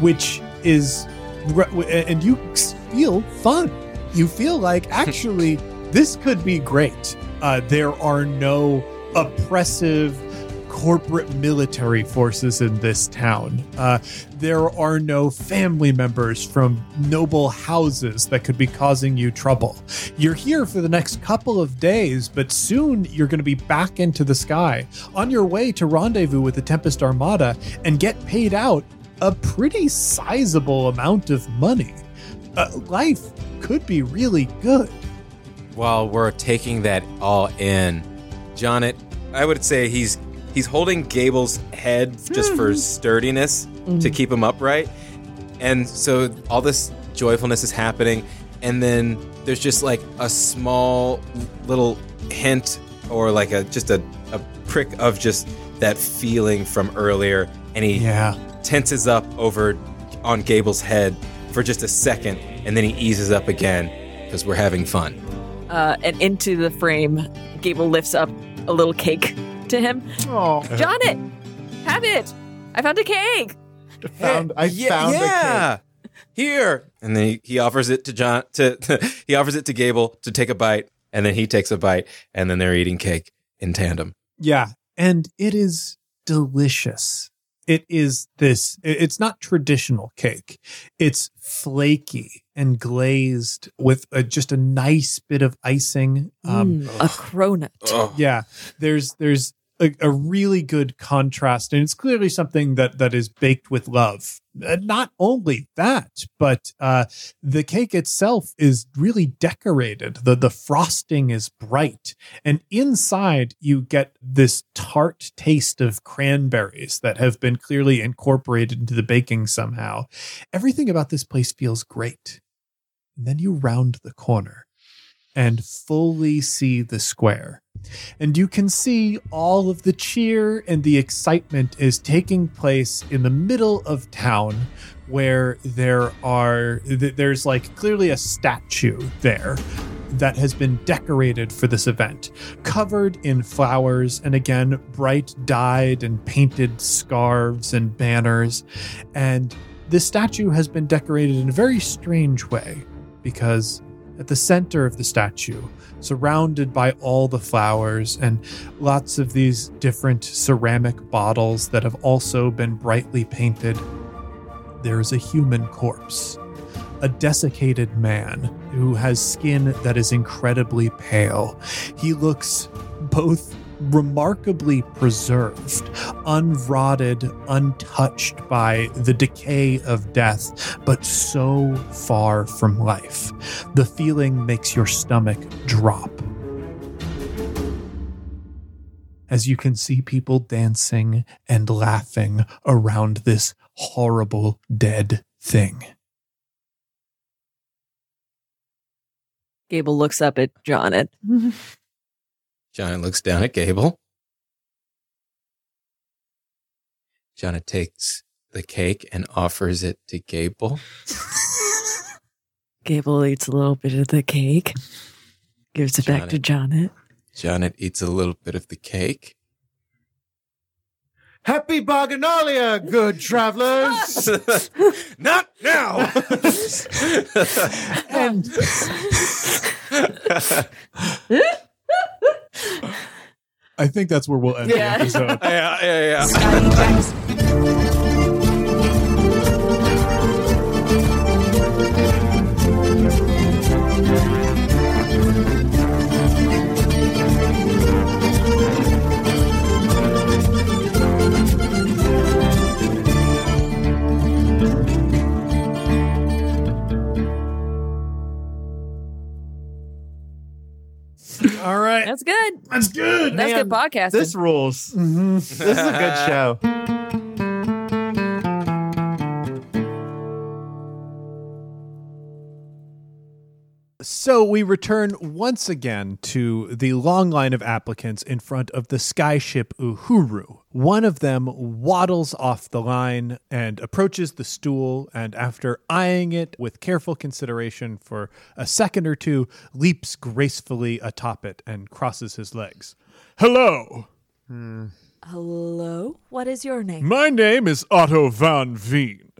which is, and you feel fun. You feel like actually this could be great. Uh, there are no oppressive corporate military forces in this town. Uh, there are no family members from noble houses that could be causing you trouble. You're here for the next couple of days, but soon you're going to be back into the sky on your way to rendezvous with the Tempest Armada and get paid out a pretty sizable amount of money. Uh, life could be really good. While we're taking that all in, Jonnet I would say he's he's holding Gable's head just for sturdiness to keep him upright. And so all this joyfulness is happening and then there's just like a small little hint or like a just a, a prick of just that feeling from earlier and he Yeah. Tenses up over on Gable's head for just a second and then he eases up again because we're having fun. Uh, and into the frame, Gable lifts up a little cake to him. Oh, Jonnet! Have it! I found a cake! found I Yeah, found a cake. yeah. Here. And then he, he offers it to John to he offers it to Gable to take a bite and then he takes a bite and then they're eating cake in tandem. Yeah. And it is delicious. It is this, it's not traditional cake. It's flaky and glazed with a, just a nice bit of icing. Um, Mm, a cronut. Yeah there's there's a, a really good contrast and it's clearly something that that is baked with love. Uh, not only that but uh the cake itself is really decorated. The the frosting is bright and inside you get this tart taste of cranberries that have been clearly incorporated into the baking somehow. Everything about this place feels great. And then you round the corner and fully see the square. And you can see all of the cheer and the excitement is taking place in the middle of town where there are there's like clearly a statue there that has been decorated for this event covered in flowers and again bright dyed and painted scarves and banners and this statue has been decorated in a very strange way because at the center of the statue, surrounded by all the flowers and lots of these different ceramic bottles that have also been brightly painted, there is a human corpse. A desiccated man who has skin that is incredibly pale. He looks both remarkably preserved, unrotted, untouched by the decay of death, but so far from life. The feeling makes your stomach drop. As you can see people dancing and laughing around this horrible dead thing. Gable looks up at Jonnet. John looks down at Gable. John takes the cake and offers it to Gable. Gable eats a little bit of the cake, gives it back to Jonnet. John eats a little bit of the cake. Happy Boganalia, good travelers. Not now. And I think that's where we'll end Yeah. the episode. yeah, yeah, yeah. All right. That's good. That's good. That's Man, good podcasting. this rules. Mhm. This is a good show. So we return once again to the long line of applicants in front of the skyship Uhuru. One of them waddles off the line and approaches the stool, and after eyeing it with careful consideration for a second or two, leaps gracefully atop it and crosses his legs. Hello, Hello? What is your name? my name is Otto van Veen.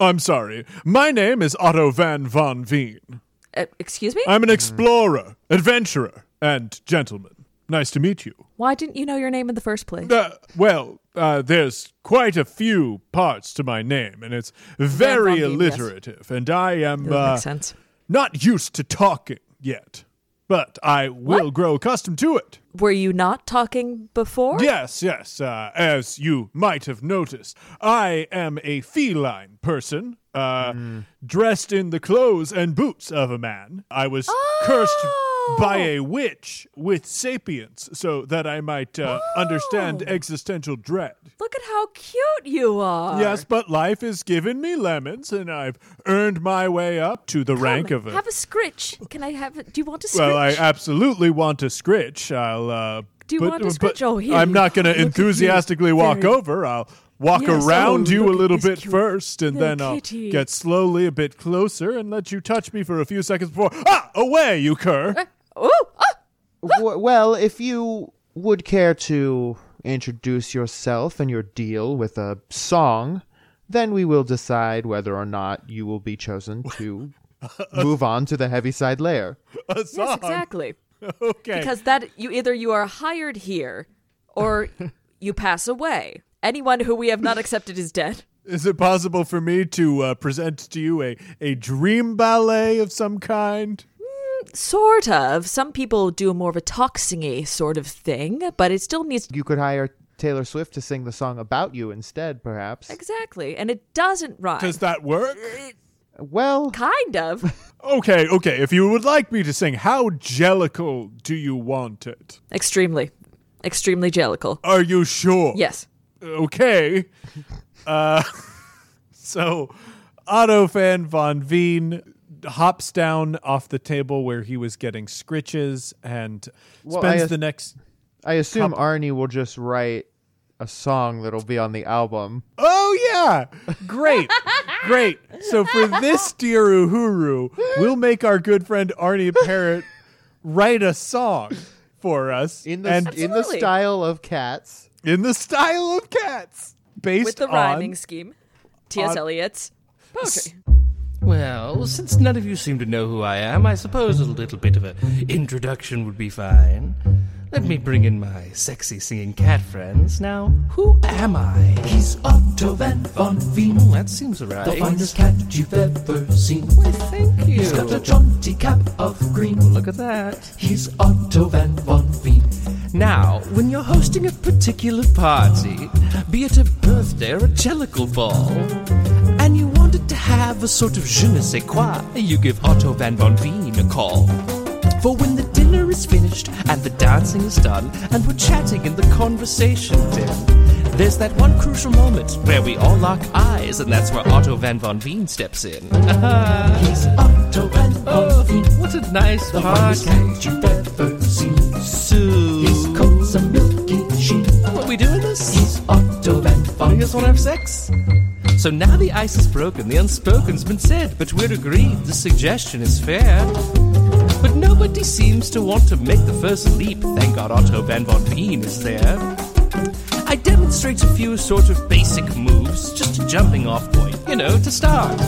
I'm sorry, my name is Otto van von Veen. Uh, excuse me? I'm an explorer, adventurer, and gentleman. Nice to meet you. Why didn't you know your name in the first place? Uh, well, uh, there's quite a few parts to my name, and it's very Von yes. alliterative, and I am That uh, makes sense. not used to talking yet, but I will grow accustomed to it. Were you not talking before? Yes, yes. Uh, as you might have noticed, I am a feline person, uh, dressed in the clothes and boots of a man. I was cursed. by a witch with sapience so that I might uh, understand existential dread. Look at how cute you are. Yes, but life has given me lemons, and I've earned my way up to the rank of a. Have a scritch. Can I have it? Do you want a scritch? well, I absolutely want a scritch. I'll. Uh, Do you but, want a scritch? Oh, here I'm not going to enthusiastically walk over. I'll walk Yes, around oh, you a little bit cute first, and little then I'll kitty. get slowly a bit closer and let you touch me for a few seconds before. Ah, away you cur! Ooh, ah, W- well, if you would care to introduce yourself and your deal with a song, then we will decide whether or not you will be chosen to move on to the Heaviside layer. A yes, exactly. Okay. Because that you either you are hired here, or you pass away. Anyone who we have not accepted is dead. Is it possible for me to uh, present to you a, a dream ballet of some kind? Sort of. Some people do more of a talk singy sort of thing, but it still needs You could hire Taylor Swift to sing the song about you instead, perhaps. exactly, and it doesn't rhyme. Does that work? Well, kind of. Okay, okay. If you would like me to sing, how jellicle do you want it? Extremely, extremely jellicle. Are you sure? Yes. Okay. Uh, so Otto van von Veen hops down off the table where he was getting scritches and Well, spends I- the next. I assume Couple- Arnie will just write a song that'll be on the album. Oh yeah, great, great. So for this dear Uhuru, we'll make our good friend Arnie Parrott write a song for us In the and in the style of cats. In the style of cats, based With the on rhyming scheme. T.S. on- Eliot's poetry. Well, since none of you seem to know who I am, I suppose a little bit of an introduction would be fine. Let me bring in my sexy singing cat friends. Now, who am I? He's Otto Van Von Veen, Oh, that seems right. the finest cat you've ever seen. Why, thank you. He's got a jaunty cap of green. Oh, look at that. He's Otto Van Von Veen. Now, when you're hosting a particular party, be it a birthday or a jellicle ball, and you wanted to have a sort of je ne sais quoi, you give Otto Van Von Veen a call. For when the dinner is finished and the dancing is done, and we're chatting in the conversation den, there's that one crucial moment where we all lock eyes, and that's where Otto Van Von Veen steps in. He's Otto Van Von oh, Veen, what a nice the party. you've ever seen. So, His coat's a milky sheen. what we doing this? He's Otto Van Von You guys want to have sex? So now the ice is broken, the unspoken's been said, but we're agreed the suggestion is fair. But nobody seems to want to make the first leap. Thank God Otto Van Von Veen is there. I demonstrate a few sort of basic moves, just a jumping off point, you know, to start.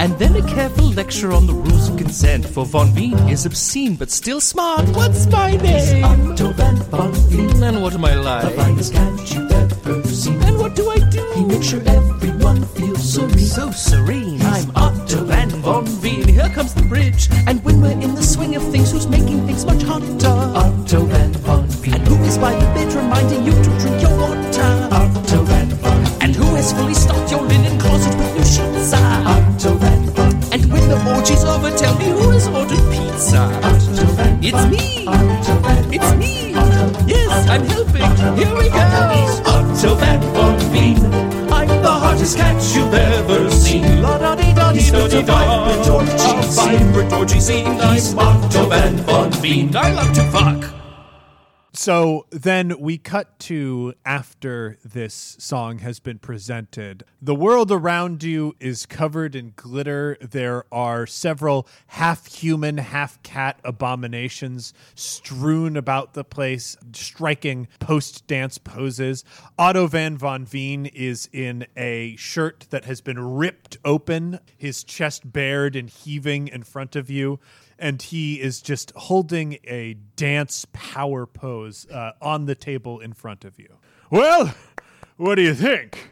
And then a careful lecture on the rules of consent, for Von Veen is obscene but still smart. What's my name? Otto Van Von Veen, And what am I the like? finest cat you've ever seen. And what do I do? He makes sure everyone feels serene. so serene. I'm Otto Van Von Veen. Here comes the bridge. And when we're in the swing of things, who's making things much hotter? Otto Van Von Veen. And who is by the bed reminding you to drink your water? Otto Van Von Veen. And who has fully stocked your linen closet with new sheets? Otto Van Von Veen. And when the orgy's over, tell me who has ordered pizza? Otto Van It's me. Otto Van It's me. Yes, I'm helping. Here we go. Otto Van Von hottest cat you've ever seen. La da dee da dee da dee da. vibrant orgy vibrant orgy scene. He's Otto Van Von Veen. I love to fuck. So then we cut to after this song has been presented. The world around you is covered in glitter. There are several half human, half cat abominations strewn about the place, striking post dance poses. Otto van von Veen is in a shirt that has been ripped open, his chest bared and heaving in front of you and he is just holding a dance power pose uh, on the table in front of you. Well, what do you think?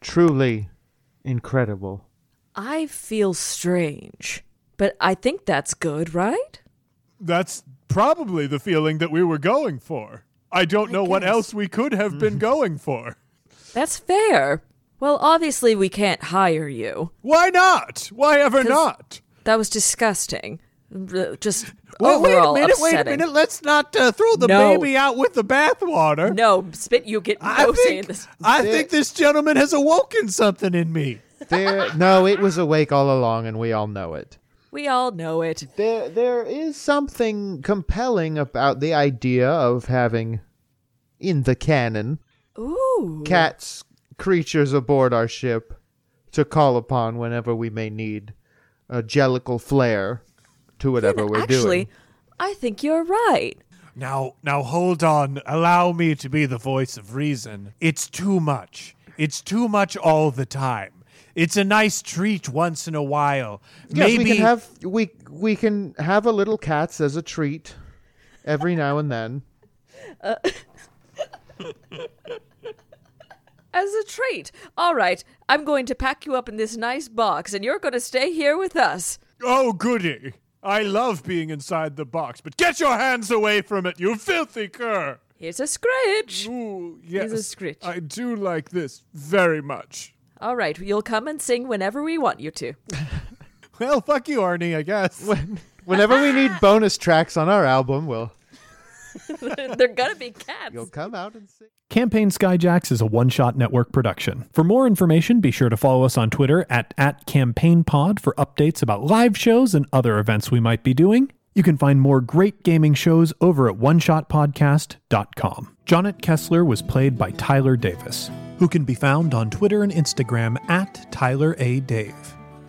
Truly incredible. I feel strange, but I think that's good, right? That's probably the feeling that we were going for. I don't know what else we could have been going for. That's fair. Well, obviously we can't hire you. Why not? Why ever not? That was disgusting. Just Well, wait a overall minute, wait a minute. Let's not uh, throw the No. baby out with the bathwater. No, spit. You get I no say in think, this. I think this gentleman has awoken something in me. There, no, it was awake all along, and we all know it. We all know it. There, there is something compelling about the idea of having, in the canon, Ooh. cats, creatures aboard our ship to call upon whenever we may need a jellicle flair to whatever we're Actually, doing. I think you're right. Now, now hold on. Allow me to be the voice of reason. It's too much. It's too much all the time. It's a nice treat once in a while. Yes, Maybe we can have we we can have a little cats as a treat every now and then. As a treat. All right, I'm going to pack you up in this nice box, and you're going to stay here with us. Oh, goody. I love being inside the box, but get your hands away from it, you filthy cur. Here's a scritch. Ooh, yes. Here's a scritch. I do like this very much. All right, you'll come and sing whenever we want you to. Well, fuck you, Arne, I guess. Whenever we need bonus tracks on our album, we'll They're gonna be cats. you'll come out and see. Campaign Skyjacks is a one shot network production. For more information, be sure to follow us on Twitter at, at CampaignPod for updates about live shows and other events we might be doing. You can find more great gaming shows over at oneshotpodcast.com. Jonnet Kessler was played by Tyler Davis. Who can be found on Twitter and Instagram at Tyler A. Dave.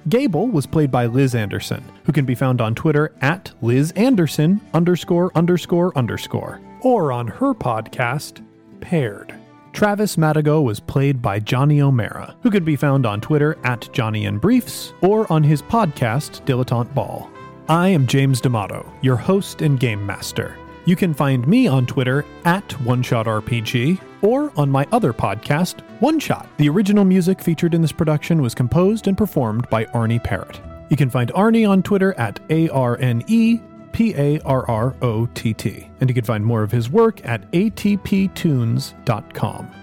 Gable was played by Liz Anderson, who can be found on Twitter at Liz Anderson underscore underscore underscore, or on her podcast, Paired. Travis Madigo was played by Johnny O'Mara, who can be found on Twitter at Johnny and Briefs, or on his podcast, Dilettante Ball. I am James D'Amato, your host and game master. You can find me on Twitter at OneShotRPG or on my other podcast, One Shot. The original music featured in this production was composed and performed by Arne Parrott. You can find Arne on Twitter at A R N E P A R R O T T, and you can find more of his work at atptunes.com.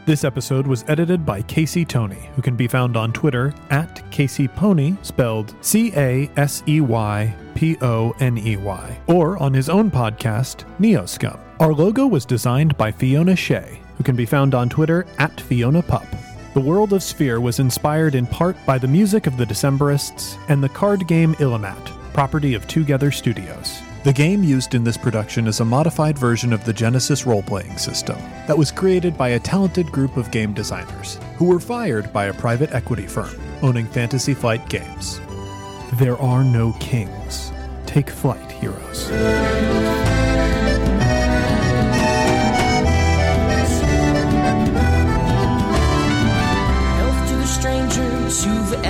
This episode was edited by Casey Tony, who can be found on Twitter at Casey Pony, spelled C A S E Y P O N E Y, or on his own podcast, Neoscum. Our logo was designed by Fiona Shea, who can be found on Twitter at Fiona Pup. The world of Sphere was inspired in part by the music of the Decemberists and the card game Illimat, property of Twogether Studios. The game used in this production is a modified version of the Genesys role playing system that was created by a talented group of game designers who were fired by a private equity firm owning Fantasy Flight Games. There are no kings. Take flight, heroes.